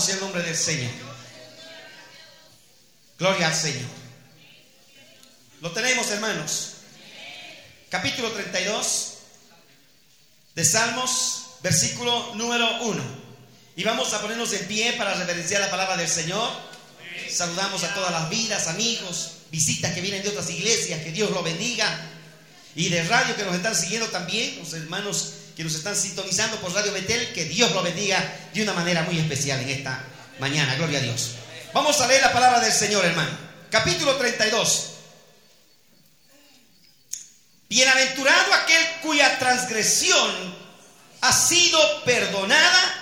Alabado sea el nombre del Señor. Gloria al Señor. Lo tenemos, hermanos. Capítulo 32 de Salmos, versículo número 1. Y vamos a ponernos en pie para reverenciar la palabra del Señor. Saludamos a todas las vidas, amigos, visitas que vienen de otras iglesias, que Dios los bendiga. Y de radio que nos están siguiendo también, los hermanos que nos están sintonizando por Radio Betel, que Dios los bendiga de una manera muy especial en esta mañana. Gloria a Dios. Vamos a leer la palabra del Señor, hermano. Capítulo 32. Bienaventurado aquel cuya transgresión ha sido perdonada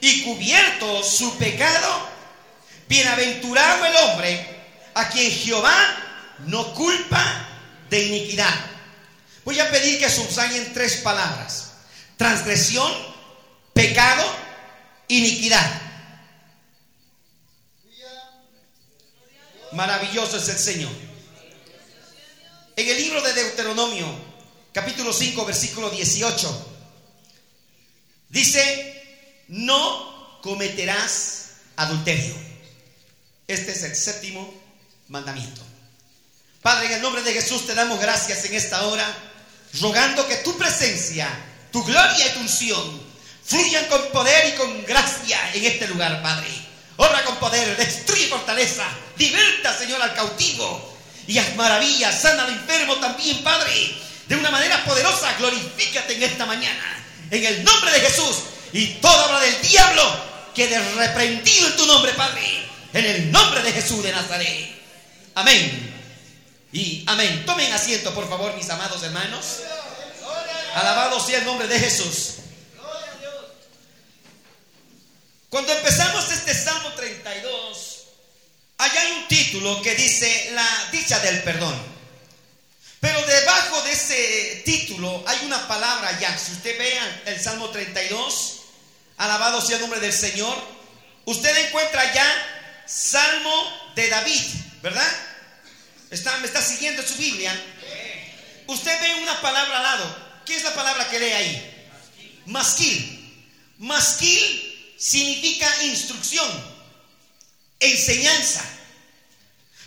y cubierto su pecado. Bienaventurado el hombre a quien Jehová no culpa de iniquidad. Voy a pedir que subrayen tres palabras. Transgresión, pecado, iniquidad. Maravilloso es el Señor. En el libro de Deuteronomio, capítulo 5, versículo 18, dice, no cometerás adulterio. Este es el séptimo mandamiento. Padre, en el nombre de Jesús te damos gracias en esta hora, rogando que tu presencia, tu gloria y tu unción fluyan con poder y con gracia en este lugar, Padre. Obra con poder, destruye fortaleza, liberta, Señor, al cautivo y haz maravillas, sana al enfermo también, Padre. De una manera poderosa, glorifícate en esta mañana. En el nombre de Jesús y toda obra del diablo quede reprendido en tu nombre, Padre. En el nombre de Jesús de Nazaret. Amén. Y amén. Tomen asiento, por favor, mis amados hermanos. Alabado sea el nombre de Jesús. Cuando empezamos este Salmo 32, allá hay un título que dice la dicha del perdón. Pero debajo de ese título hay una palabra ya. Si usted vea el Salmo 32, alabado sea el nombre del Señor, usted encuentra ya Salmo de David, ¿verdad? Está, ¿Me está siguiendo en su Biblia? Usted ve una palabra al lado. ¿Qué es la palabra que lee ahí? Masquil. Masquil significa instrucción, enseñanza.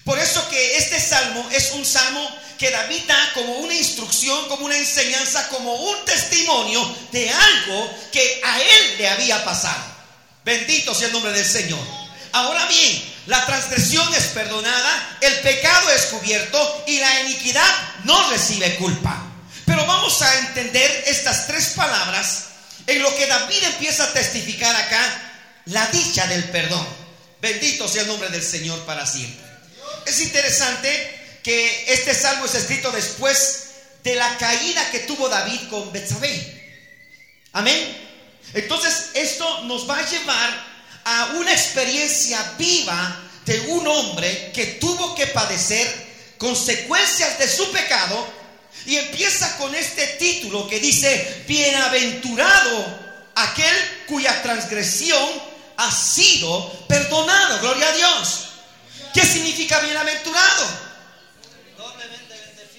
Por eso que este salmo es un salmo que David da como una instrucción, como una enseñanza, como un testimonio de algo que a él le había pasado. Bendito sea el nombre del Señor. Ahora bien, la transgresión es perdonada, el pecado es cubierto y la iniquidad no recibe culpa. Pero vamos a entender estas tres palabras en lo que David empieza a testificar acá, la dicha del perdón. Bendito sea el nombre del Señor para siempre. Es interesante que este salmo es escrito después de la caída que tuvo David con Betsabé. Amén. Entonces, esto nos va a llevar a una experiencia viva de un hombre que tuvo que padecer consecuencias de su pecado y empieza con este título que dice, bienaventurado aquel cuya transgresión ha sido perdonado. Gloria a Dios. ¿Qué significa bienaventurado?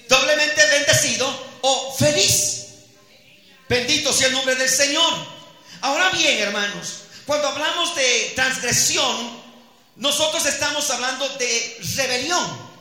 Doblemente bendecido. O feliz. Bendito sea el nombre del Señor. Ahora bien, hermanos, cuando hablamos de transgresión, nosotros estamos hablando de rebelión.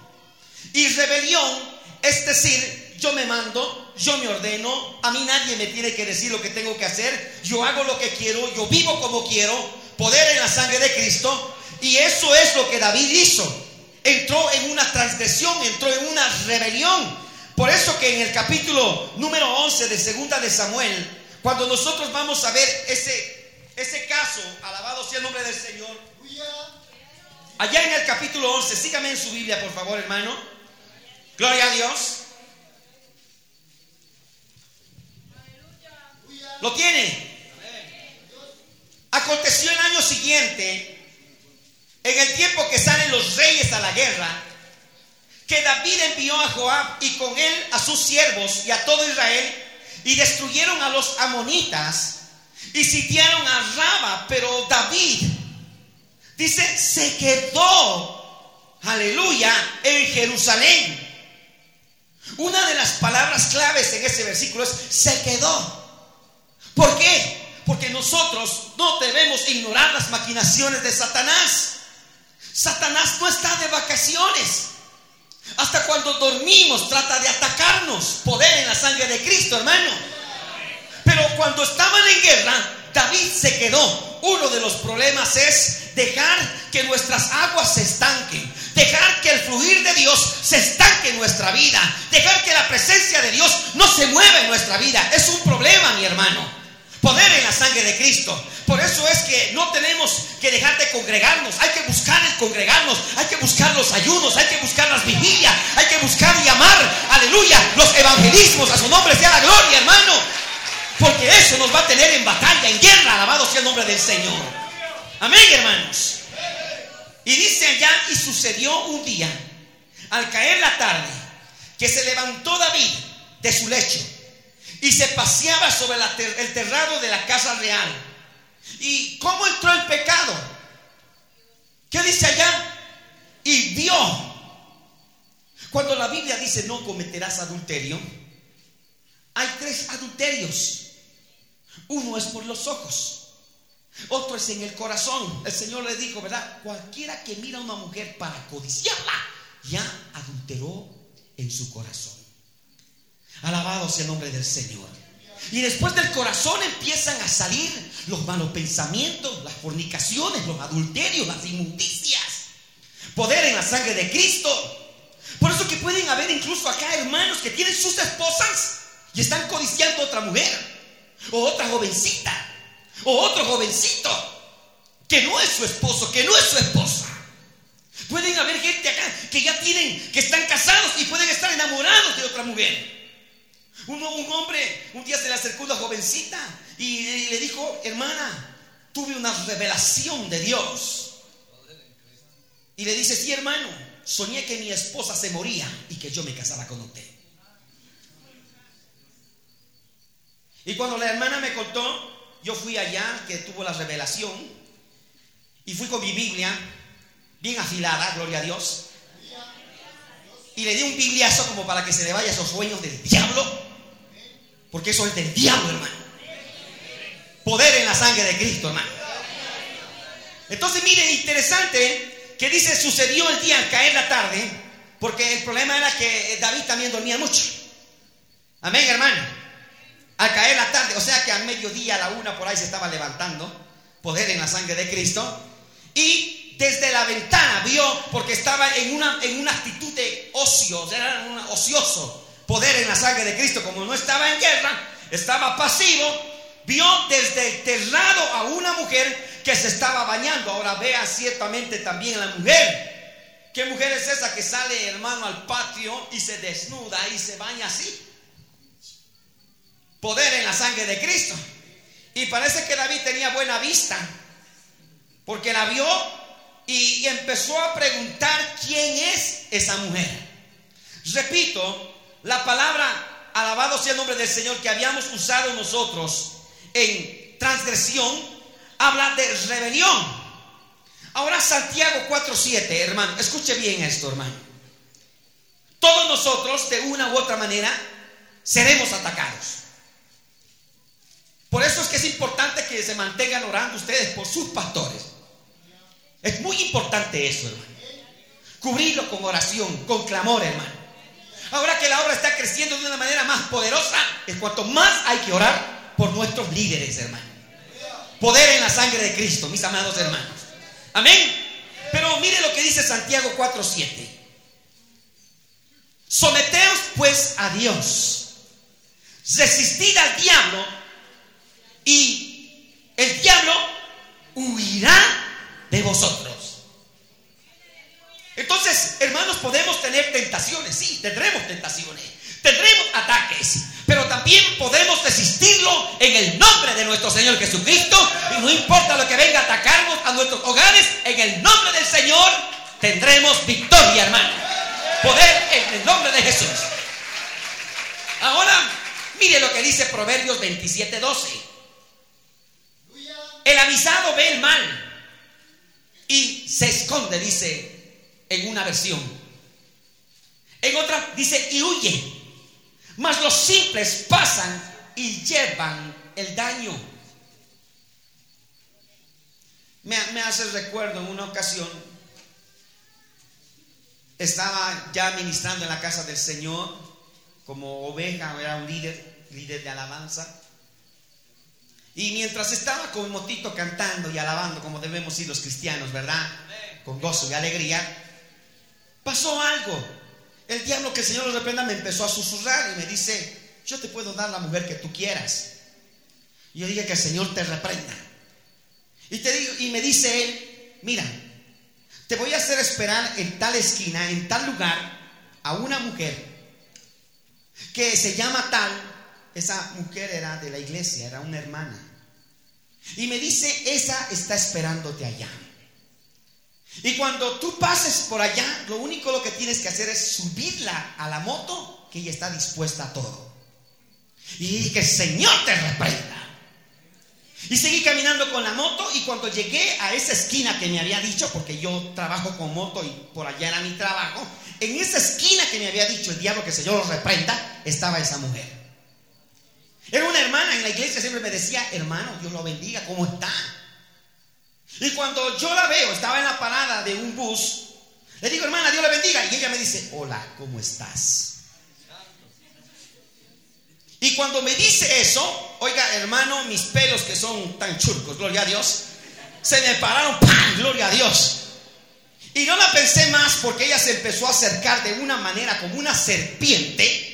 Y rebelión es decir, yo me mando, yo me ordeno, a mí nadie me tiene que decir lo que tengo que hacer, yo hago lo que quiero, yo vivo como quiero, poder en la sangre de Cristo, y eso es lo que David hizo. Entró en una transgresión, entró en una rebelión. Por eso que en el capítulo número 11 de Segunda de Samuel, Cuando nosotros vamos a ver ese, ese caso, alabado sea el nombre del Señor, allá en el capítulo 11, sígame en su Biblia, por favor, hermano. Gloria a Dios. ¿Lo tiene? Aconteció el año siguiente, en el tiempo que salen los reyes a la guerra, que David envió a Joab y con él a sus siervos y a todo Israel y destruyeron a los amonitas y sitiaron a Raba, pero David dice, se quedó, aleluya, en Jerusalén. Una de las palabras claves en ese versículo es, se quedó. ¿Por qué? Porque nosotros no debemos ignorar las maquinaciones de Satanás. Satanás no está de vacaciones. Hasta cuando dormimos trata de atacarnos. Poder en la sangre de Cristo, hermano. Pero cuando estaban en guerra, David se quedó. Uno de los problemas es dejar que nuestras aguas se estanquen. Dejar que el fluir de Dios se estanque en nuestra vida. Dejar que la presencia de Dios no se mueva en nuestra vida. Es un problema, mi hermano poder en la sangre de Cristo. Por eso es que no tenemos que dejar de congregarnos, hay que buscar el congregarnos, hay que buscar los ayunos, hay que buscar las vigilias, hay que buscar y amar, aleluya, los evangelismos, a su nombre sea la gloria, hermano. Porque eso nos va a tener en batalla, en guerra, alabado sea el nombre del Señor. Amén, hermanos. Y dice allá, y sucedió un día, al caer la tarde, que se levantó David de su lecho y se paseaba sobre el terrado de la casa real. ¿Y cómo entró el pecado? ¿Qué dice allá? Y vio. Cuando la Biblia dice no cometerás adulterio, hay tres adulterios. Uno es por los ojos, otro es en el corazón. El Señor le dijo, ¿verdad? Cualquiera que mira a una mujer para codiciarla, ya adulteró en su corazón. Alabado sea el nombre del Señor. Y después del corazón empiezan a salir los malos pensamientos, las fornicaciones, los adulterios, las inmundicias. Poder en la sangre de Cristo. Por eso que pueden haber incluso acá hermanos que tienen sus esposas y están codiciando a otra mujer, o otra jovencita, o otro jovencito, que no es su esposo, que no es su esposa. Pueden haber gente acá que ya tienen, que están casados y pueden estar enamorados de otra mujer. Un, hombre un día se le acercó una jovencita y, le dijo, hermana, tuve una revelación de Dios. Y le dice, sí hermano, soñé que mi esposa se moría y que yo me casara con usted. Y cuando la hermana me contó, yo fui allá, que tuvo la revelación, y fui con mi Biblia, bien afilada, gloria a Dios, y le di un bibliazo como para que se le vaya esos sueños del diablo. Porque eso es del diablo, hermano. Poder en la sangre de Cristo, hermano. Entonces, miren, interesante que dice, sucedió el día al caer la tarde, porque el problema era que David también dormía mucho. Amén, hermano. Al caer la tarde, o sea que al mediodía, a la una, por ahí se estaba levantando, poder en la sangre de Cristo, y desde la ventana vio, porque estaba en una, en una actitud de ocio, era un ocioso, poder en la sangre de Cristo, como no estaba en guerra, estaba pasivo, vio desde el terrado a una mujer que se estaba bañando. Ahora vea ciertamente también a la mujer. ¿Qué mujer es esa que sale, hermano, al patio y se desnuda y se baña así? Poder en la sangre de Cristo. Y parece que David tenía buena vista, porque la vio y empezó a preguntar quién es esa mujer. Repito, la palabra, alabado sea el nombre del Señor, que habíamos usado nosotros en transgresión, habla de rebelión. Ahora Santiago 4.7, hermano, escuche bien esto, hermano. Todos nosotros, de una u otra manera, seremos atacados. Por eso es que es importante que se mantengan orando ustedes por sus pastores. Es muy importante eso, hermano. Cubrirlo con oración, con clamor, hermano. Ahora que la obra está creciendo de una manera más poderosa, es cuanto más hay que orar por nuestros líderes, hermano. Poder en la sangre de Cristo, mis amados hermanos. Amén. Pero mire lo que dice Santiago 4:7. Someteos pues a Dios. Resistid al diablo y el diablo huirá de vosotros. Entonces, hermanos, podemos tener tentaciones, sí, tendremos tentaciones, tendremos ataques, pero también podemos resistirlo en el nombre de nuestro Señor Jesucristo. Y no importa lo que venga a atacarnos a nuestros hogares, en el nombre del Señor tendremos victoria, hermano. Poder en el nombre de Jesús. Ahora, mire lo que dice Proverbios 27, 12. El avisado ve el mal y se esconde, dice en una versión. En otra dice y huye. Mas los simples pasan y llevan el daño. Me, me hace recuerdo en una ocasión, estaba ya ministrando en la casa del Señor como oveja, era un líder, líder de alabanza. Y mientras estaba con motito cantando y alabando como debemos ir los cristianos, ¿verdad? Con gozo y alegría, pasó algo. El diablo que el Señor lo reprenda me empezó a susurrar y me dice, yo te puedo dar la mujer que tú quieras. Y yo dije que el Señor te reprenda. Y, te digo, y me dice él, mira, te voy a hacer esperar en tal esquina, en tal lugar, a una mujer que se llama tal, esa mujer era de la iglesia, era una hermana. Y me dice, esa está esperándote allá. Y cuando tú pases por allá, lo único lo que tienes que hacer es subirla a la moto, que ella está dispuesta a todo. Y que el Señor te reprenda. Y seguí caminando con la moto y cuando llegué a esa esquina que me había dicho, porque yo trabajo con moto y por allá era mi trabajo, en esa esquina que me había dicho el diablo que el Señor lo reprenda, estaba esa mujer. Era una hermana en la iglesia, siempre me decía, hermano, Dios lo bendiga, ¿cómo está? Y cuando yo la veo, estaba en la parada de un bus, le digo, hermana, Dios la bendiga. Y ella me dice, hola, ¿cómo estás? Y cuando me dice eso, oiga, hermano, mis pelos que son tan churcos, gloria a Dios, se me pararon, ¡pam! Gloria a Dios. Y no la pensé más porque ella se empezó a acercar de una manera como una serpiente.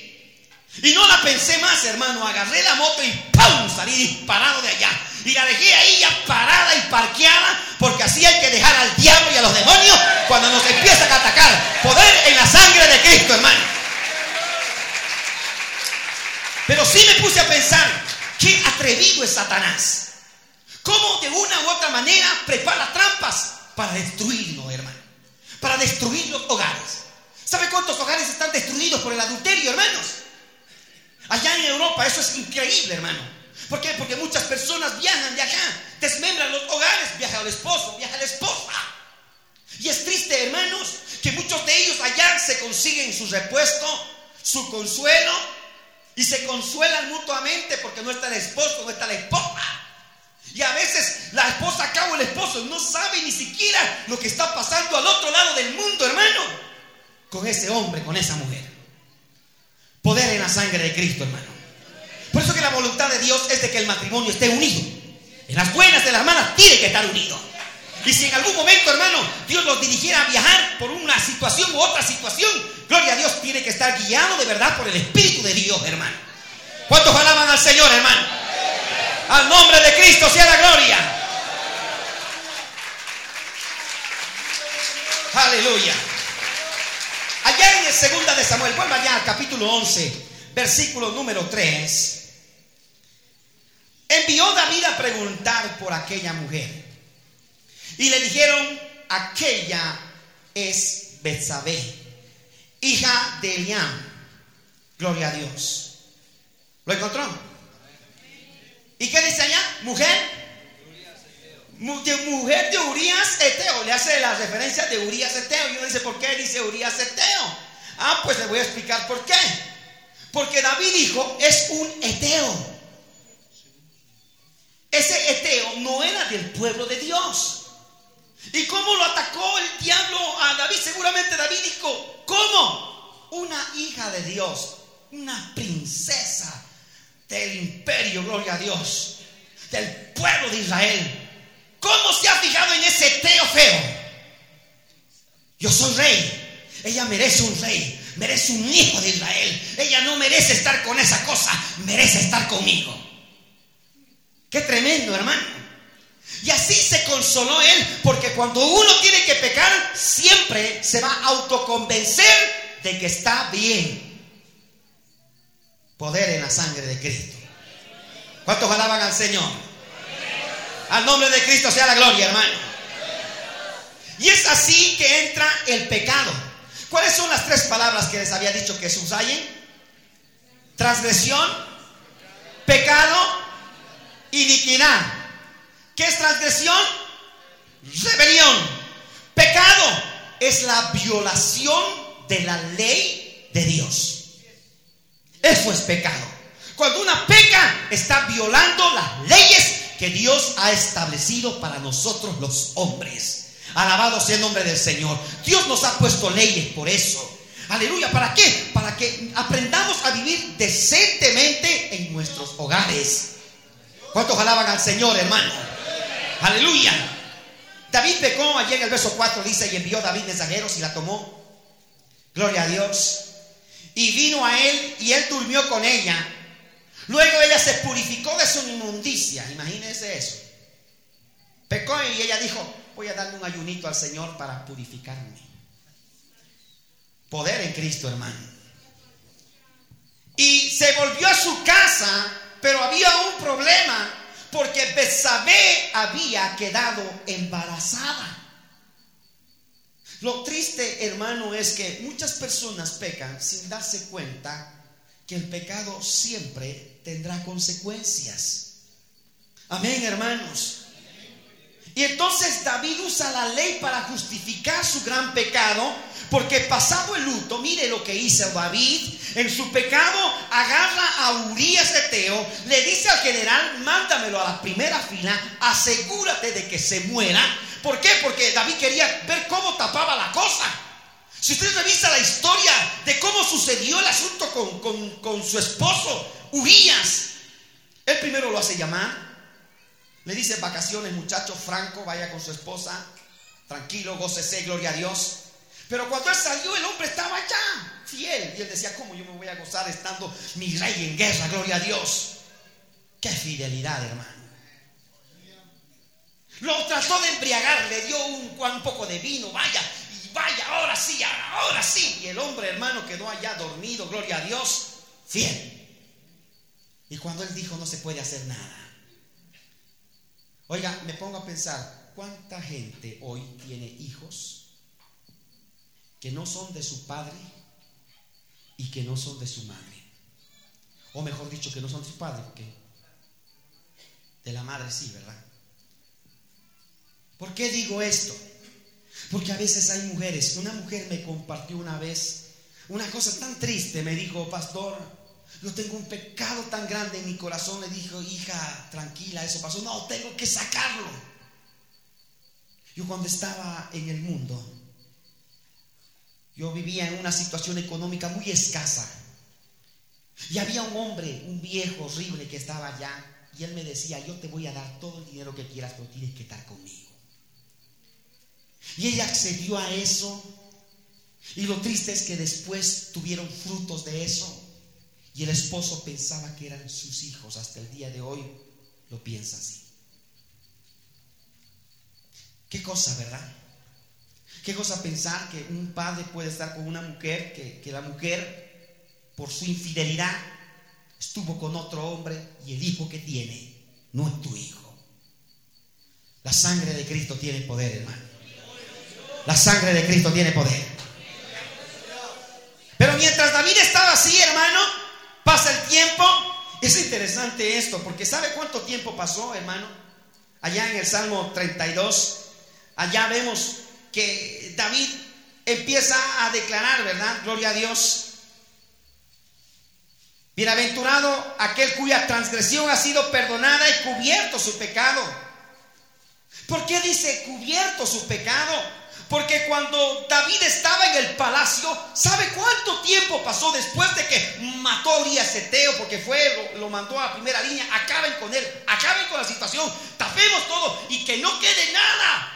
Y no la pensé más, hermano. Agarré la moto y ¡pum! Salí disparado de allá. Y la dejé ahí ya parada y parqueada. Porque así hay que dejar al diablo y a los demonios cuando nos empiezan a atacar. Poder en la sangre de Cristo, hermano. Pero sí me puse a pensar, qué atrevido es Satanás. Cómo de una u otra manera prepara trampas para destruirlo, hermano para destruir los hogares. ¿Sabe cuántos hogares están destruidos por el adulterio, hermanos? Allá en Europa eso es increíble, hermano. ¿Por qué? Porque muchas personas viajan de acá, desmembran los hogares, viaja el esposo, viaja la esposa. Y es triste, hermanos, que muchos de ellos allá se consiguen su repuesto, su consuelo, y se consuelan mutuamente porque no está el esposo, no está la esposa. Y a veces la esposa acá o el esposo no sabe ni siquiera lo que está pasando al otro lado del mundo, hermano. Con ese hombre, con esa mujer. Poder en la sangre de Cristo, hermano. Por eso que la voluntad de Dios es de que el matrimonio esté unido. En las buenas de las malas tiene que estar unido. Y si en algún momento, hermano, Dios los dirigiera a viajar por una situación u otra situación, gloria a Dios, tiene que estar guiado de verdad por el Espíritu de Dios, hermano. ¿Cuántos alaban al Señor, hermano? Al nombre de Cristo sea la gloria. Aleluya. Allá en segunda de Samuel, vuelva allá al capítulo 11, versículo número 3. Envió David a preguntar por aquella mujer. Y le dijeron, aquella es Betsabé, hija de Eliam. Gloria a Dios. ¿Lo encontró? ¿Y qué dice allá? Mujer. Mujer de Urias Eteo. Le hace la referencia de Urias Eteo. Y uno dice, ¿por qué dice Urias Eteo? Ah, pues le voy a explicar por qué. Porque David dijo, es un Eteo. Ese Eteo no era del pueblo de Dios. ¿Y cómo lo atacó el diablo a David? Seguramente David dijo, ¿cómo? Una hija de Dios, una princesa del imperio, gloria a Dios, del pueblo de Israel. ¿Cómo se ha fijado en ese teo feo? Yo soy rey. Ella merece un rey, merece un hijo de Israel. Ella no merece estar con esa cosa, merece estar conmigo. Qué tremendo, hermano. Y así se consoló él, porque cuando uno tiene que pecar, siempre se va a autoconvencer de que está bien. Poder en la sangre de Cristo. ¿Cuántos alaban al Señor? Al nombre de Cristo sea la gloria, hermano. Y es así que entra el pecado. ¿Cuáles son las tres palabras que les había dicho que se usayen? Transgresión, pecado, iniquidad. ¿Qué es transgresión? Rebelión. Pecado es la violación de la ley de Dios. Eso es pecado. Cuando una peca está violando las leyes que Dios ha establecido para nosotros los hombres. Alabado sea el nombre del Señor. Dios nos ha puesto leyes por eso. Aleluya. ¿Para qué? Para que aprendamos a vivir decentemente en nuestros hogares. ¿Cuántos alaban al Señor, hermano? Aleluya. David pecó, allí en el verso 4 dice, y envió David mensajeros y la tomó. Gloria a Dios. Y vino a él y él durmió con ella. Luego ella se purificó de su inmundicia. Imagínense eso. Pecó y ella dijo, voy a darle un ayunito al Señor para purificarme. Poder en Cristo, hermano. Y se volvió a su casa, pero había un problema porque Betsabé había quedado embarazada. Lo triste, hermano, es que muchas personas pecan sin darse cuenta que el pecado siempre tendrá consecuencias. Amén, hermanos. Y entonces David usa la ley para justificar su gran pecado, porque pasado el luto, mire lo que hizo David, en su pecado agarra a Urias de Teo, le dice al general, mándamelo a la primera fila, asegúrate de que se muera. ¿Por qué? Porque David quería ver cómo. Si usted revisa la historia de cómo sucedió el asunto con, con su esposo, Urias, él primero lo hace llamar, le dice vacaciones, muchacho, franco, vaya con su esposa, tranquilo, gócese, gloria a Dios. Pero cuando él salió, el hombre estaba allá, fiel. Y él decía, ¿cómo yo me voy a gozar estando mi rey en guerra, gloria a Dios? Qué fidelidad, hermano. Lo trató de embriagar, le dio un, un poco de vino, vaya, vaya, ahora sí, ahora sí. Y el hombre, hermano, quedó allá dormido, gloria a Dios, fiel. Y cuando él dijo, no se puede hacer nada. Oiga, me pongo a pensar, ¿cuánta gente hoy tiene hijos que no son de su padre y que no son de su madre? O mejor dicho, que no son de su padre, porque de la madre sí, ¿verdad? ¿Por qué digo esto? Porque a veces hay mujeres, una mujer me compartió una vez una cosa tan triste, me dijo, pastor, yo tengo un pecado tan grande en mi corazón. Le dijo, hija, tranquila, eso pasó. No, tengo que sacarlo. Yo cuando estaba en el mundo, yo vivía en una situación económica muy escasa. Y había un hombre, un viejo horrible que estaba allá. Y él me decía, yo te voy a dar todo el dinero que quieras, pero tienes que estar conmigo. Y ella accedió a eso. Y lo triste es que después tuvieron frutos de eso. Y el esposo pensaba que eran sus hijos. Hasta el día de hoy lo piensa así. Qué cosa, ¿verdad? Qué cosa pensar que un padre puede estar con una mujer, que, que la mujer, por su infidelidad, estuvo con otro hombre y el hijo que tiene no es tu hijo. La sangre de Cristo tiene poder, hermano. La sangre de Cristo tiene poder. Pero mientras David estaba así, hermano, Pasa el tiempo. Es interesante esto, porque ¿sabe cuánto tiempo pasó, hermano? Allá en el Salmo 32, allá vemos que David empieza a declarar, ¿verdad? Gloria a Dios. Bienaventurado aquel cuya transgresión ha sido perdonada y cubierto su pecado. ¿Por qué dice cubierto su pecado? Porque cuando David estaba en el palacio, ¿sabe cuánto tiempo pasó después de que mató a Urias Eteo? Porque fue, lo, mandó a primera línea. Acaben con él, acaben con la situación, tapemos todo y que no quede nada.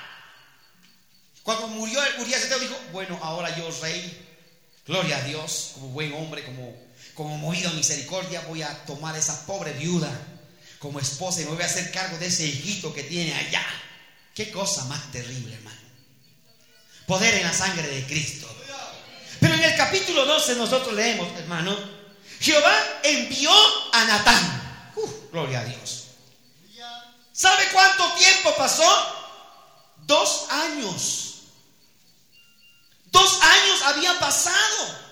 Cuando murió Urias Eteo dijo, bueno, ahora yo rey, gloria a Dios, como buen hombre, como, como movido a misericordia, voy a tomar esa pobre viuda como esposa y me voy a hacer cargo de ese hijito que tiene allá. Qué cosa más terrible, hermano. Poder en la sangre de Cristo. Pero en el capítulo 12 nosotros leemos, hermano, Jehová envió a Natán. gloria a Dios. ¿Sabe cuánto tiempo pasó? Dos años. Dos años habían pasado.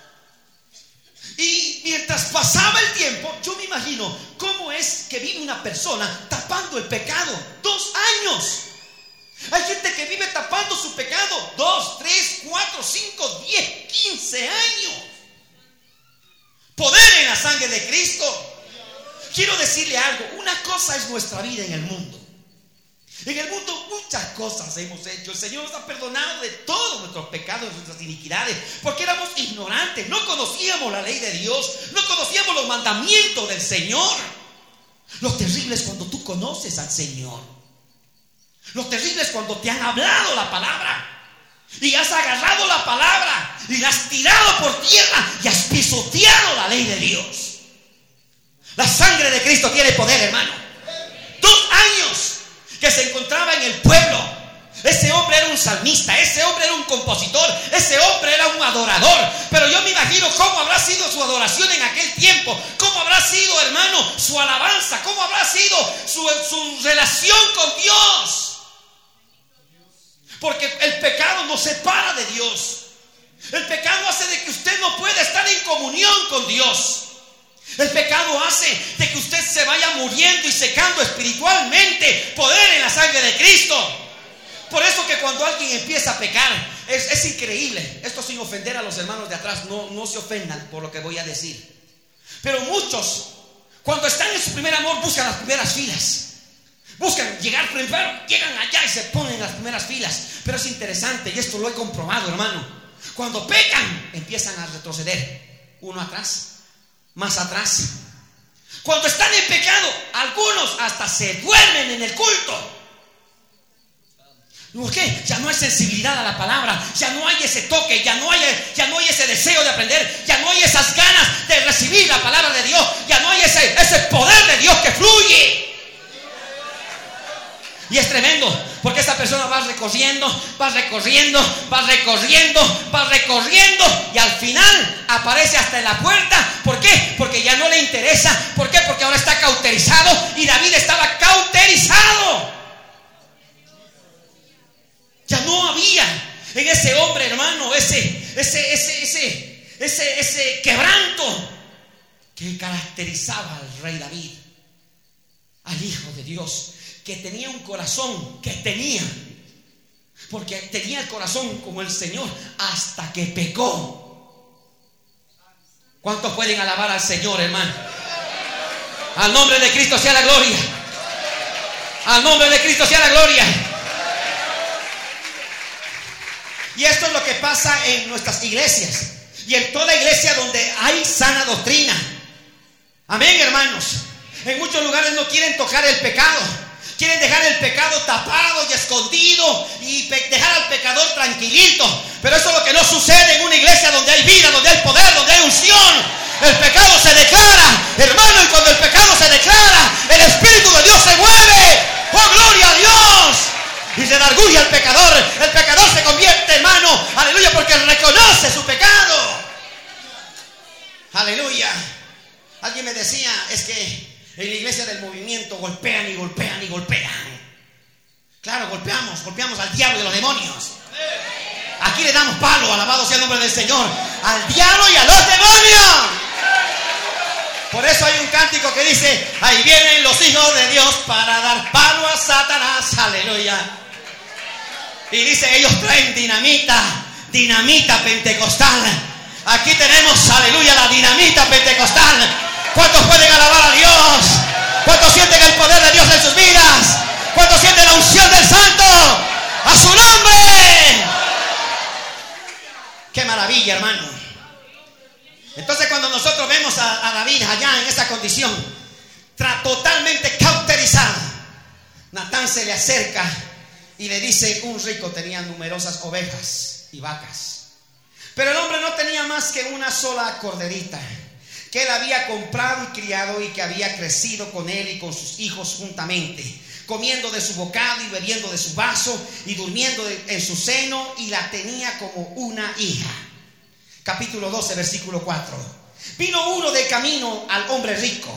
Y mientras pasaba el tiempo, yo me imagino cómo es que vive una persona tapando el pecado. Dos años. Hay gente que vive tapando su pecado. Dos, tres, cuatro, cinco, diez, quince años. Poder en la sangre de Cristo. Quiero decirle algo. Una cosa es nuestra vida en el mundo. En el mundo muchas cosas hemos hecho. El Señor nos ha perdonado de todos nuestros pecados, y nuestras iniquidades, porque éramos ignorantes, no conocíamos la ley de Dios, no conocíamos los mandamientos del Señor. Lo terrible es cuando tú conoces al Señor. Lo terrible es cuando te han hablado la palabra. Y has agarrado la palabra y la has tirado por tierra y has pisoteado la ley de Dios. La sangre de Cristo tiene poder, hermano. Dos años que se encontraba en el pueblo. Ese hombre era un salmista, ese hombre era un compositor, ese hombre era un adorador. Pero yo me imagino cómo habrá sido su adoración en aquel tiempo, cómo habrá sido, hermano, su alabanza, cómo habrá sido su, su relación con Dios. Porque el pecado nos separa de Dios. El pecado hace de que usted no pueda estar en comunión con Dios. El pecado hace de que usted se vaya muriendo y secando espiritualmente. Poder en la sangre de Cristo. Por eso que cuando alguien empieza a pecar, es, increíble. Esto sin ofender a los hermanos de atrás, no, no se ofendan por lo que voy a decir. Pero muchos, cuando están en su primer amor, buscan las primeras filas. Buscan llegar primero, llegan allá y se ponen en las primeras filas. Pero es interesante, y esto lo he comprobado, hermano. Cuando pecan, empiezan a retroceder. Uno atrás, más atrás. Cuando están en pecado, algunos hasta se duermen en el culto. ¿Por qué? Ya no hay sensibilidad a la palabra, ya no hay ese toque, ya no hay, ya no hay ese deseo de aprender, ya no hay esas ganas de recibir la palabra de Dios, ya no hay ese, ese poder de Dios que fluye. Y es tremendo, porque esta persona va recorriendo, va recorriendo, va recorriendo, va recorriendo y al final aparece hasta en la puerta. ¿Por qué? Porque ya no le interesa. ¿Por qué? Porque ahora está cauterizado y David estaba cauterizado. Ya no había en ese hombre, hermano, ese, ese, ese, ese, ese, ese quebranto que caracterizaba al rey David, al Hijo de Dios que tenía un corazón, que tenía, porque tenía el corazón como el Señor hasta que pecó. ¿Cuántos pueden alabar al Señor, hermano? Al nombre de Cristo sea la gloria. Al nombre de Cristo sea la gloria. Y esto es lo que pasa en nuestras iglesias y en toda iglesia donde hay sana doctrina. Amén, hermanos. En muchos lugares no quieren tocar el pecado. Quieren dejar el pecado tapado y escondido y dejar al pecador tranquilito. Pero eso es lo que no sucede en una iglesia donde hay vida, donde hay poder, donde hay unción. El pecado se declara, hermano, y cuando el pecado se declara, el Espíritu de Dios se mueve. ¡Oh, gloria a Dios! Y se orgullo al pecador. El pecador se convierte, hermano, aleluya, porque reconoce su pecado. Aleluya. Alguien me decía, es que en la iglesia del movimiento golpean y golpean y golpean. Claro, golpeamos, golpeamos al diablo y a los demonios. Aquí le damos palo, alabado sea el nombre del Señor, al diablo y a los demonios. Por eso hay un cántico que dice, ahí vienen los hijos de Dios para dar palo a Satanás, aleluya. Y dice, ellos traen dinamita, dinamita pentecostal. Aquí tenemos, aleluya, la dinamita pentecostal ¿Cuántos pueden alabar a Dios? ¿Cuántos sienten el poder de Dios en sus vidas? ¿Cuántos sienten la unción del Santo? ¡A su nombre! ¡Qué maravilla, hermano! Entonces cuando nosotros vemos a, David allá en esa condición, totalmente cauterizado, Natán se le acerca y le dice, un rico tenía numerosas ovejas y vacas, pero el hombre no tenía más que una sola corderita que él había comprado y criado y que había crecido con él y con sus hijos juntamente, comiendo de su bocado y bebiendo de su vaso y durmiendo en su seno y la tenía como una hija. Capítulo 12, versículo 4. Vino uno de camino al hombre rico.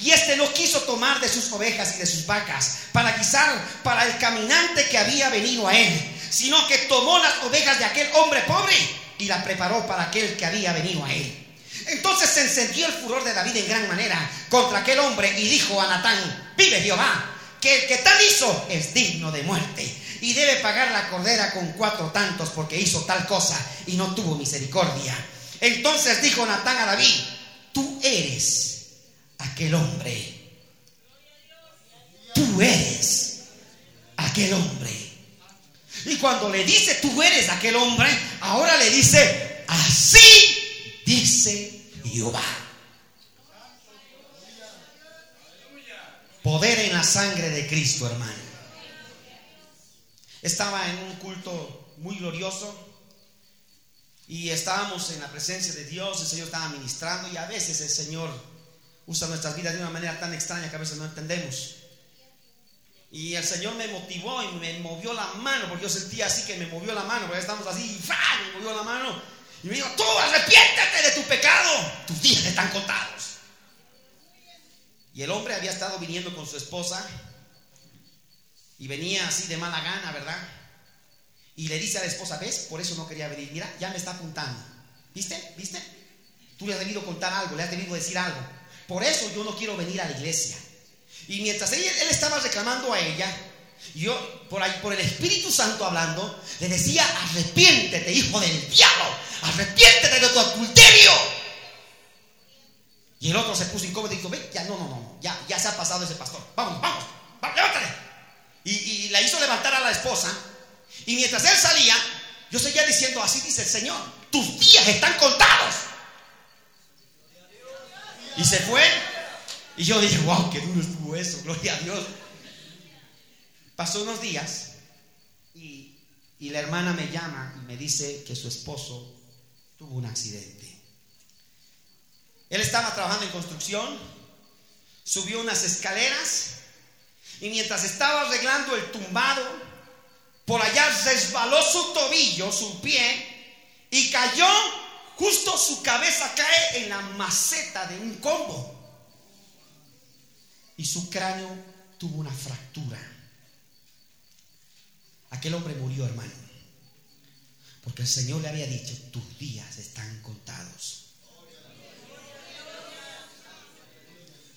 Y este no quiso tomar de sus ovejas y de sus vacas para guisar para el caminante que había venido a él, sino que tomó las ovejas de aquel hombre pobre y las preparó para aquel que había venido a él. Entonces se encendió el furor de David en gran manera contra aquel hombre y dijo a Natán, vive Jehová, que el que tal hizo es digno de muerte y debe pagar la cordera con cuatro tantos porque hizo tal cosa y no tuvo misericordia. Entonces dijo Natán a David, tú eres aquel hombre. Tú eres aquel hombre. Y cuando le dice tú eres aquel hombre, ahora le dice, así dice Jehová. Poder en la sangre de Cristo, hermano. Estaba en un culto muy glorioso y estábamos en la presencia de Dios, el Señor estaba ministrando y a veces el Señor usa nuestras vidas de una manera tan extraña que a veces no entendemos. Y el Señor me motivó y me movió la mano, porque yo sentía así que me movió la mano, porque estamos así, y me movió la mano. Y me dijo, tú arrepiéntete de tu pecado, tus días están contados. Y el hombre había estado viniendo con su esposa y venía así de mala gana, ¿verdad? Y le dice a la esposa, ¿ves? Por eso no quería venir. Mira, ya me está apuntando. ¿Viste? ¿Viste? Tú le has debido contar algo, le has debido decir algo. Por eso yo no quiero venir a la iglesia. Y mientras él, estaba reclamando a ella, yo por, ahí, por el Espíritu Santo hablando, le decía, arrepiéntete, hijo del diablo, arrepiéntete de tu adulterio. Y el otro se puso incómodo y dijo, ve, ya no, no, no, ya, ya se ha pasado ese pastor. Vamos, vamos, vamos levántate. Y, la hizo levantar a la esposa. Y mientras él salía, yo seguía diciendo, así dice el Señor, tus días están contados. Y se fue. Y yo dije, wow, qué duro estuvo eso, gloria a Dios. Pasó unos días y, la hermana me llama y me dice que su esposo tuvo un accidente. Él estaba trabajando en construcción, subió unas escaleras y mientras estaba arreglando el tumbado, por allá resbaló su tobillo, su pie, y cayó, justo su cabeza cae en la maceta de un combo. Y su cráneo tuvo una fractura. Aquel hombre murió, hermano. Porque el Señor le había dicho, tus días están contados.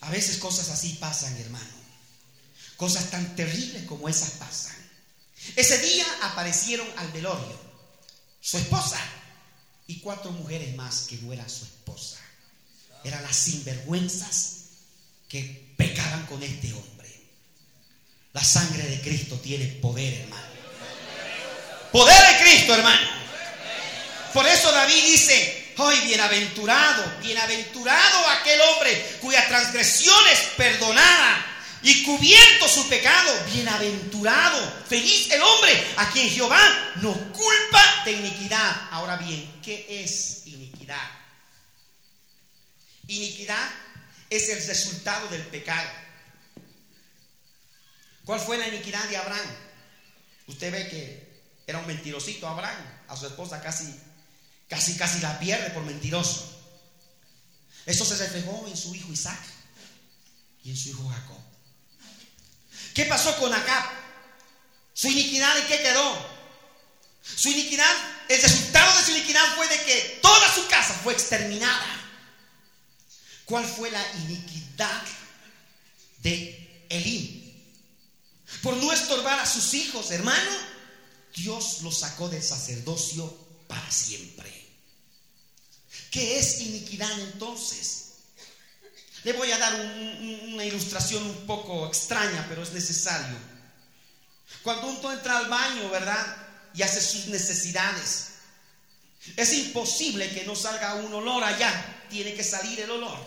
A veces cosas así pasan, hermano. Cosas tan terribles como esas pasan. Ese día aparecieron al velorio su esposa y cuatro mujeres más que no eran su esposa. Eran las sinvergüenzas que pecaban con este hombre. La sangre de Cristo tiene poder, hermano. Poder de Cristo, hermano. Por eso David dice, hoy bienaventurado, bienaventurado aquel hombre cuya transgresión es perdonada y cubierto su pecado, bienaventurado, feliz el hombre a quien Jehová no culpa de iniquidad. Ahora bien, ¿qué es iniquidad? Iniquidad es el resultado del pecado. ¿Cuál fue la iniquidad de Abraham? Usted ve que era un mentirosito Abraham, a su esposa casi, casi, casi la pierde por mentiroso. Eso se reflejó en su hijo Isaac y en su hijo Jacob. ¿Qué pasó con Acab? Su iniquidad, ¿en qué quedó? Su iniquidad, el resultado de su iniquidad fue de que toda su casa fue exterminada. ¿Cuál fue la iniquidad de Elí? Por no estorbar a sus hijos, hermano, Dios los sacó del sacerdocio para siempre. ¿Qué es iniquidad entonces? Le voy a dar una ilustración un poco extraña, pero es necesario. Cuando uno entra al baño, ¿verdad? Y hace sus necesidades, es imposible que no salga un olor allá. Tiene que salir el olor.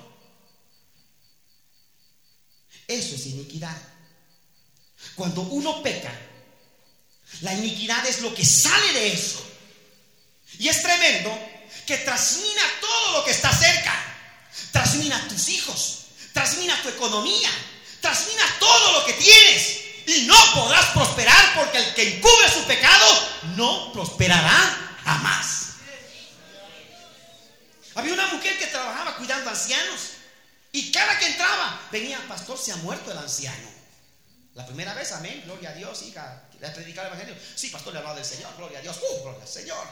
Eso es iniquidad. Cuando uno peca, la iniquidad es lo que sale de eso. Y es tremendo que trasmina todo lo que está cerca. Trasmina tus hijos, trasmina tu economía, trasmina todo lo que tienes. Y no podrás prosperar porque el que encubre su pecado no prosperará jamás. Había una mujer que trabajaba cuidando ancianos. Y cada que entraba, venía, pastor, se ha muerto el anciano. La primera vez, amén, gloria a Dios, hija, le ha predicado el evangelio. Sí, pastor, le ha hablado del Señor, gloria a Dios, uh, gloria al Señor.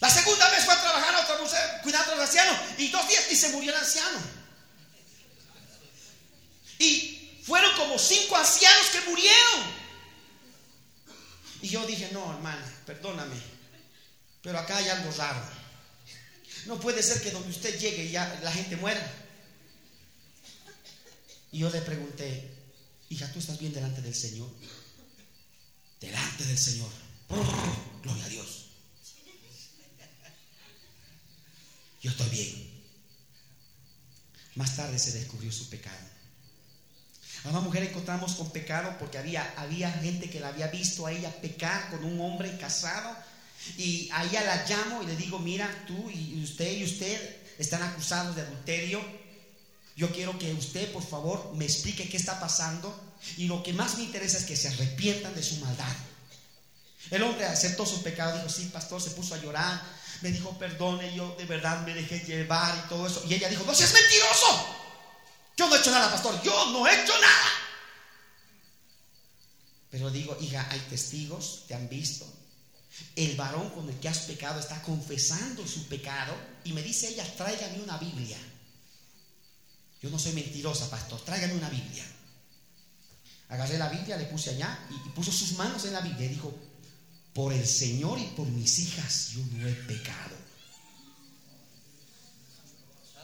La segunda vez fue a trabajar a mujer cuidando al anciano. Y dos días y se murió el anciano. Y fueron como cinco ancianos que murieron. Y yo dije, no, hermana, perdóname, pero acá hay algo raro. No puede ser que donde usted llegue ya la gente muera. Y yo le pregunté, hija, ¿tú estás bien delante del Señor? Delante del Señor. Gloria a Dios. Yo estoy bien. Más tarde se descubrió su pecado. A una mujer encontramos con pecado porque había, había gente que la había visto a ella pecar con un hombre casado y a ella la llamo y le digo, mira, tú y usted y usted están acusados de adulterio. Yo quiero que usted, por favor, me explique qué está pasando. Y lo que más me interesa es que se arrepientan de su maldad. El hombre aceptó su pecado, dijo, sí, pastor, se puso a llorar. Me dijo, perdone, yo de verdad me dejé llevar y todo eso. Y ella dijo, no seas mentiroso. Yo no he hecho nada, pastor, yo no he hecho nada. Pero digo, hija, hay testigos, te han visto, el varón con el que has pecado está confesando su pecado y me dice ella, tráigame una Biblia. Yo no soy mentirosa, pastor, tráigame una Biblia. Agarré la Biblia, le puse allá y, puso sus manos en la Biblia y dijo, por el Señor y por mis hijas yo no he pecado.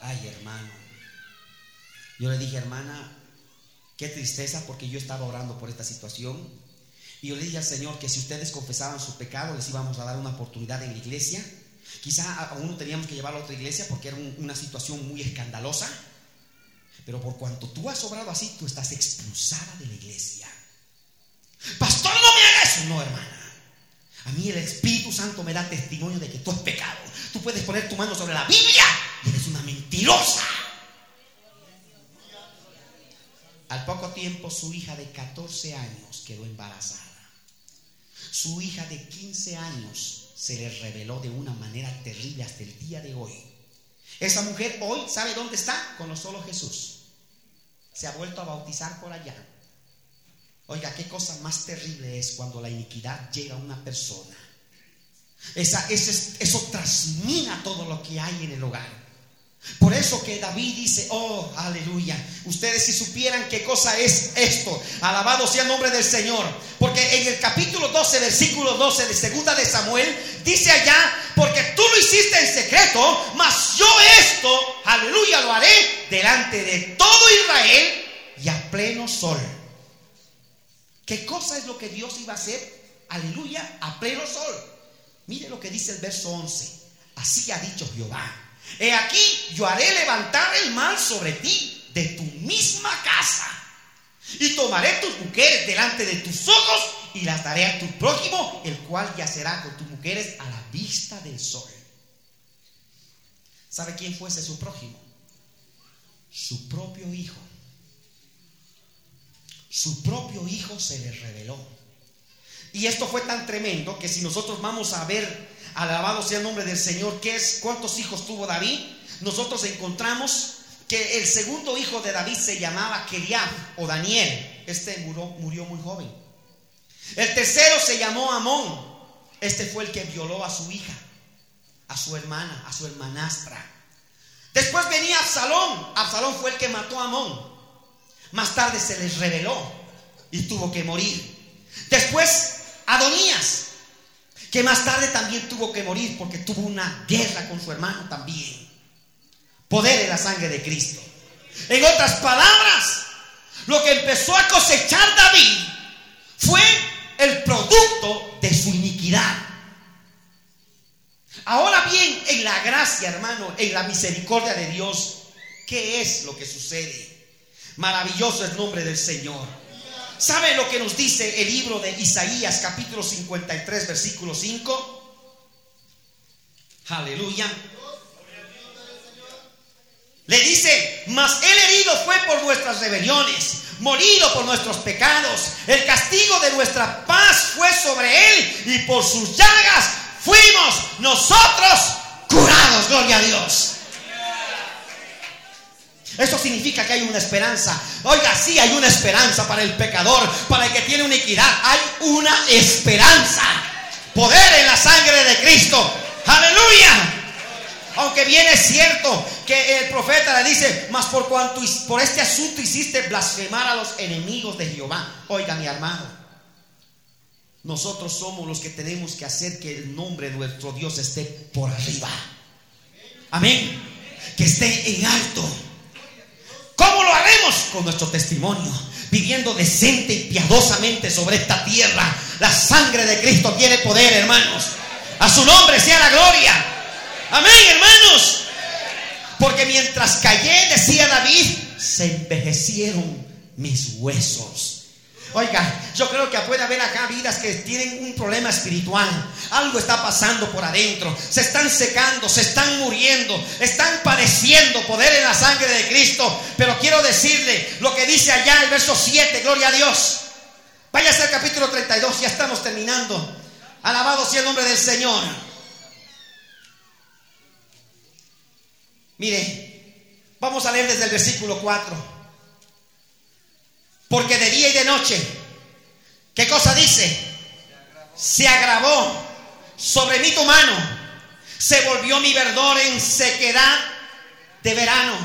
Ay, hermano. Yo le dije, hermana, qué tristeza porque yo estaba orando por esta situación y yo le dije al Señor que si ustedes confesaban su pecado, les íbamos a dar una oportunidad en la iglesia. Quizá a uno teníamos que llevarlo a otra iglesia porque era una situación muy escandalosa. Pero por cuanto tú has obrado así, tú estás expulsada de la iglesia. Pastor, no me hagas eso. No, hermana. A mí el Espíritu Santo me da testimonio de que tú has pecado. Tú puedes poner tu mano sobre la Biblia y eres una mentirosa. Al poco tiempo su hija de 14 años quedó embarazada. Su hija de 15 años se le reveló de una manera terrible hasta el día de hoy. Esa mujer hoy, ¿sabe dónde está? Con los solo Jesús. Se ha vuelto a bautizar por allá. Oiga, qué cosa más terrible es cuando la iniquidad llega a una persona. Esa, eso trasmina todo lo que hay en el hogar. Por eso que David dice, oh, aleluya, ustedes si supieran qué cosa es esto, alabado sea el nombre del Señor. Porque en el capítulo 12, versículo 12 de segunda de Samuel, dice allá, porque tú lo hiciste en secreto, mas yo esto, aleluya, lo haré delante de todo Israel y a pleno sol. ¿Qué cosa es lo que Dios iba a hacer? Aleluya, a pleno sol. Mire lo que dice el verso 11. Así ha dicho Jehová He aquí, yo haré levantar el mal sobre ti de tu misma casa. Y tomaré tus mujeres delante de tus ojos y las daré a tu prójimo, el cual yacerá con tus mujeres a la vista del sol. ¿Sabe quién fuese su prójimo? Su propio hijo. Su propio hijo se le reveló. Y esto fue tan tremendo que si nosotros vamos a ver Alabado sea el nombre del Señor. ¿Qué es? ¿Cuántos hijos tuvo David? Nosotros encontramos que el segundo hijo de David se llamaba Keriab o Daniel. Este murió, murió muy joven. El tercero se llamó Amón. Este fue el que violó a su hija, a su hermana, a su hermanastra. Después venía Absalón. Absalón fue el que mató a Amón. Más tarde se les reveló y tuvo que morir. Después Adonías que más tarde también tuvo que morir porque tuvo una guerra con su hermano también. Poder de la sangre de Cristo. En otras palabras, lo que empezó a cosechar David fue el producto de su iniquidad. Ahora bien, en la gracia, hermano, en la misericordia de Dios, ¿qué es lo que sucede? Maravilloso el nombre del Señor. ¿Sabe lo que nos dice el libro de Isaías capítulo 53 versículo 5? Aleluya. Le dice, mas el herido fue por nuestras rebeliones, morido por nuestros pecados. El castigo de nuestra paz fue sobre él y por sus llagas fuimos nosotros curados. Gloria a Dios. Eso significa que hay una esperanza. Oiga, sí hay una esperanza para el pecador, para el que tiene una equidad. Hay una esperanza. Poder en la sangre de Cristo. Aleluya. Aunque bien es cierto que el profeta le dice, mas por cuanto por este asunto hiciste blasfemar a los enemigos de Jehová. Oiga, mi hermano, nosotros somos los que tenemos que hacer que el nombre de nuestro Dios esté por arriba. Amén. Que esté en alto. ¿Cómo lo haremos? Con nuestro testimonio, viviendo decente y piadosamente sobre esta tierra. La sangre de Cristo tiene poder, hermanos. A su nombre sea la gloria. Amén, hermanos. Porque mientras callé, decía David, se envejecieron mis huesos. Oiga, yo creo que puede haber acá vidas que tienen un problema espiritual. Algo está pasando por adentro. Se están secando, se están muriendo, están padeciendo poder en la sangre de Cristo. Pero quiero decirle lo que dice allá el verso 7, gloria a Dios. Váyase al capítulo 32, ya estamos terminando. Alabado sea el nombre del Señor. Mire, vamos a leer desde el versículo 4. Porque de día y de noche, ¿qué cosa dice? Se agravó sobre mí tu mano, se volvió mi verdor en sequedad de verano.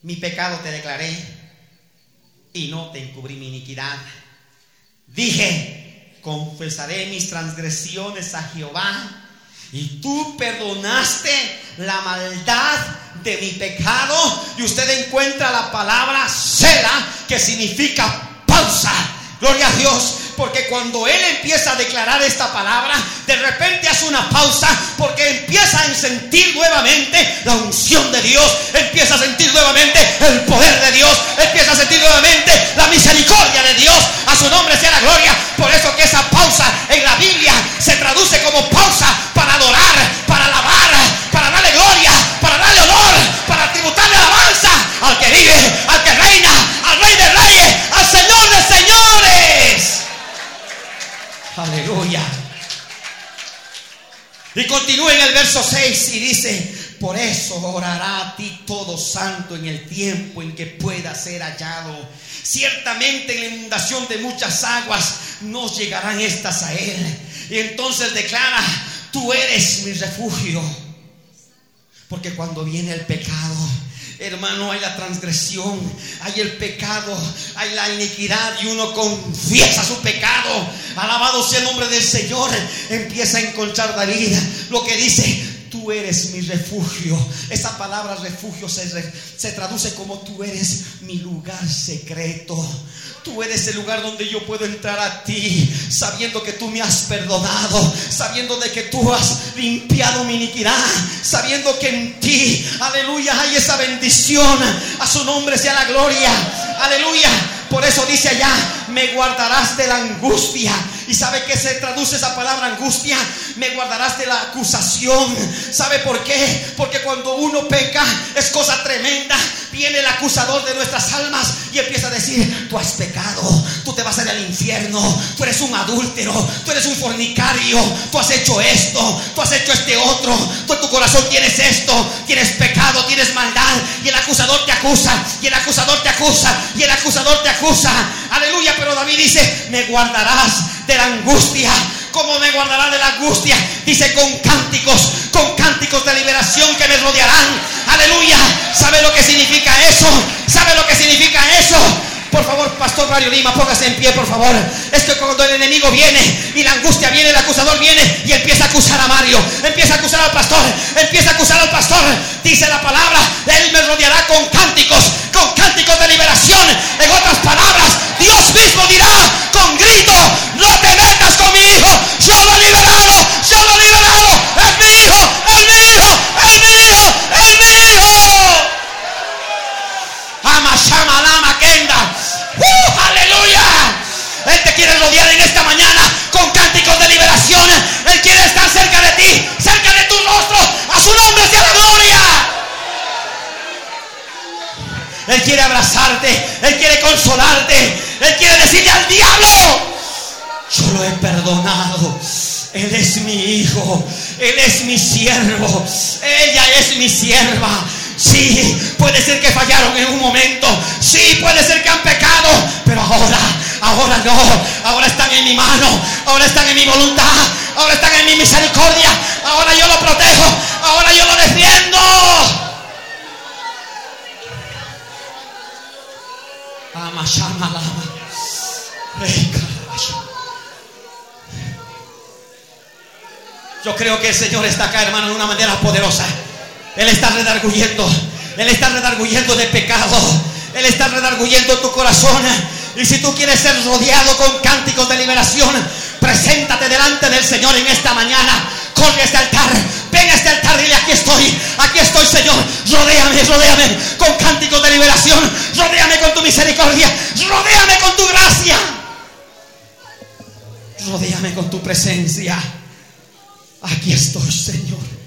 Mi pecado te declaré y no te encubrí mi iniquidad. Dije, confesaré mis transgresiones a Jehová y tú perdonaste la maldad de mi pecado. Y usted encuentra la palabra cela que significa pausa. Gloria a Dios. Porque cuando Él empieza a declarar esta palabra, de repente hace una pausa porque empieza a sentir nuevamente la unción de Dios, empieza a sentir nuevamente el poder de Dios, empieza a sentir nuevamente la misericordia de Dios. A su nombre sea la gloria. Por eso que esa pausa en la Biblia se traduce como pausa verso 6 y dice, por eso orará a ti todo santo en el tiempo en que pueda ser hallado. Ciertamente en la inundación de muchas aguas no llegarán estas a él. Y entonces declara, tú eres mi refugio. Porque cuando viene el pecado, Hermano, hay la transgresión, hay el pecado, hay la iniquidad y uno confiesa su pecado. Alabado sea el nombre del Señor. Empieza a encontrar David lo que dice, tú eres mi refugio. Esa palabra refugio se, se, traduce como tú eres mi lugar secreto. Tú eres el lugar donde yo puedo entrar a ti, sabiendo que tú me has perdonado, sabiendo de que tú has limpiado mi iniquidad, sabiendo que en ti, aleluya, hay esa bendición. A su nombre sea la gloria. Aleluya. Por eso dice allá, me guardarás de la angustia. ¿Y sabe qué se traduce esa palabra angustia? Me guardarás de la acusación. ¿Sabe por qué? Porque cuando uno peca es cosa tremenda. Viene el acusador de nuestras almas y empieza a decir, tú has pecado, tú te vas a ir al infierno, tú eres un adúltero, tú eres un fornicario, tú has hecho esto, tú has hecho este otro, tú en tu corazón tienes esto, tienes pecado, tienes maldad y el acusador te acusa, y el acusador te acusa, y el acusador te acusa. Aleluya, pero David dice, me guardarás de la angustia. ¿Cómo me guardará de la angustia? Dice con cánticos, con cánticos de liberación que me rodearán. Aleluya. ¿Sabe lo que significa eso? ¿Sabe lo que significa eso? Por favor, Pastor Mario Lima, póngase en pie, por favor. Es que cuando el enemigo viene y la angustia viene, el acusador viene y empieza a acusar a Mario, empieza a acusar al pastor, empieza a acusar al pastor. Dice la palabra, él me rodeará con cánticos, con cánticos de liberación. En otras palabras, Dios mismo dirá con grito, no te metas con mi hijo, yo lo he liberado, yo lo he liberado, es mi hijo, es mi hijo, es mi hijo, es mi hijo. Ama, shama, lama, kenda. ¡Uh! aleluya. Él te quiere rodear en esta mañana con cánticos de liberación. Él quiere estar cerca de ti, cerca de tu rostro. A su nombre sea la gloria. Él quiere abrazarte, Él quiere consolarte, Él quiere decirle al diablo, yo lo he perdonado. Él es mi hijo, Él es mi siervo, ella es mi sierva. Sí, puede ser que fallaron en un momento. Sí, puede ser que han pecado. Pero ahora, ahora no. Ahora están en mi mano. Ahora están en mi voluntad. Ahora están en mi misericordia. Ahora yo lo protejo. Ahora yo lo defiendo. Yo creo que el Señor está acá, hermano, de una manera poderosa. Él está redarguyendo. Él está redarguyendo de pecado. Él está redarguyendo tu corazón. Y si tú quieres ser rodeado con cánticos de liberación, preséntate delante del Señor en esta mañana. A este altar. Ven a este altar. Dile, aquí estoy. Aquí estoy, Señor. Rodéame, rodéame con cánticos de liberación. Rodéame con tu misericordia. Rodéame con tu gracia. Rodéame con tu presencia. Aquí estoy, Señor.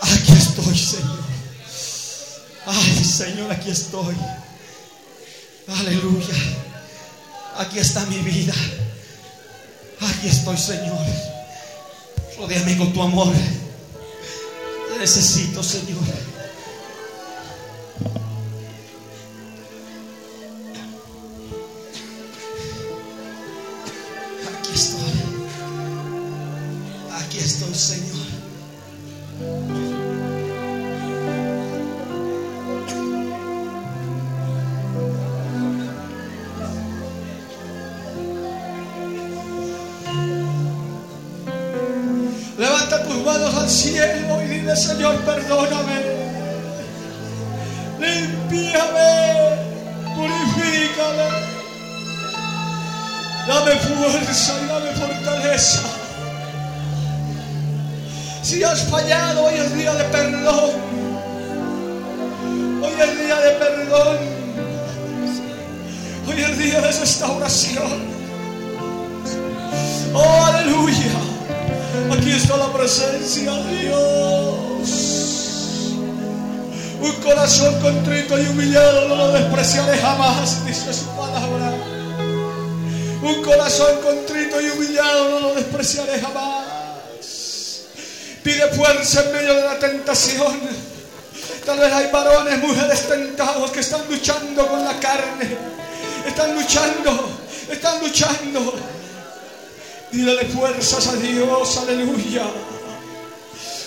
Aquí estoy, Señor. Ay, Señor, aquí estoy. Aleluya. Aquí está mi vida. Aquí estoy, Señor. Rodéame con tu amor. Necesito, Señor. Aquí estoy. Aquí estoy, Señor. Tus manos al cielo y dile, Señor, perdóname. Limpiame, purifícame. Dame fuerza y dame fortaleza. Si has fallado, hoy es día de perdón. Hoy es día de perdón. Hoy es día de restauración. Oh, aleluya. Aquí está la presencia de Dios. Un corazón contrito y humillado no lo despreciaré jamás, dice su palabra. Un corazón contrito y humillado no lo despreciaré jamás. Pide fuerza en medio de la tentación. Tal vez hay varones, mujeres tentados que están luchando con la carne. Están luchando, están luchando. Dile fuerzas a Dios, aleluya.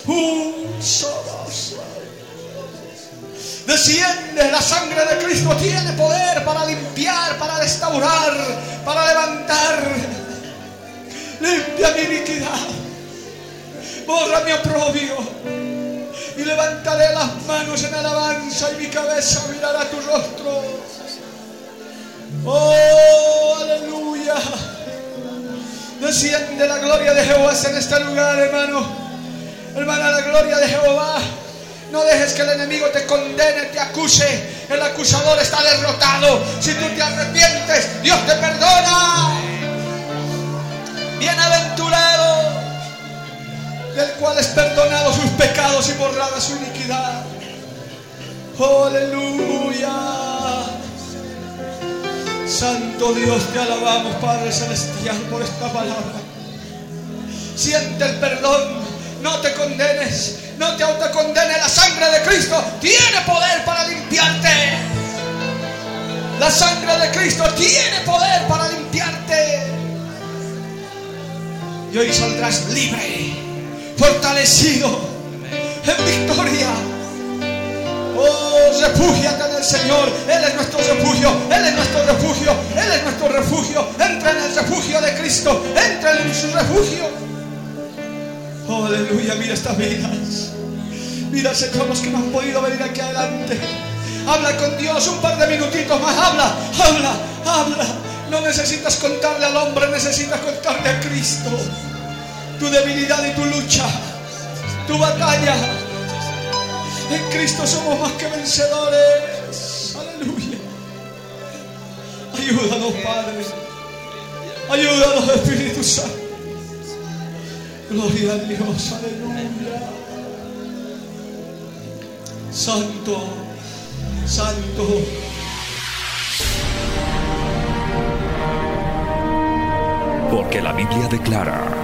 Uh. Desciende, la sangre de Cristo tiene poder para limpiar, para restaurar, para levantar. Limpia mi iniquidad, borra mi oprobio y levantaré las manos en alabanza y mi cabeza mirará tu rostro. Oh, aleluya. Desciende la gloria de Jehová en este lugar, hermano. Hermana, la gloria de Jehová. No dejes que el enemigo te condene, te acuse. El acusador está derrotado. Si tú te arrepientes, Dios te perdona. Bienaventurado, del cual es perdonado sus pecados y borrada su iniquidad. Oh, aleluya. Santo Dios, te alabamos, Padre Celestial, por esta palabra. Siente el perdón, no te condenes, no te autocondenes. La sangre de Cristo tiene poder para limpiarte. La sangre de Cristo tiene poder para limpiarte. Y hoy saldrás libre, fortalecido, en victoria. Oh, refúgiate en el Señor. Él es nuestro refugio. Él es nuestro refugio. Él es nuestro refugio. Entra en el refugio de Cristo. Entra en su refugio. Oh, aleluya. Mira estas vidas. Mira, Señor, los que no han podido venir aquí adelante. Habla con Dios un par de minutitos más. Habla, habla, habla. No necesitas contarle al hombre, necesitas contarle a Cristo. Tu debilidad y tu lucha. Tu batalla. En Cristo somos más que vencedores. Aleluya. Ayúdanos, Padre. Ayúdanos, Espíritu Santo. Gloria a Dios. Aleluya. Santo. santo. Porque la Biblia declara,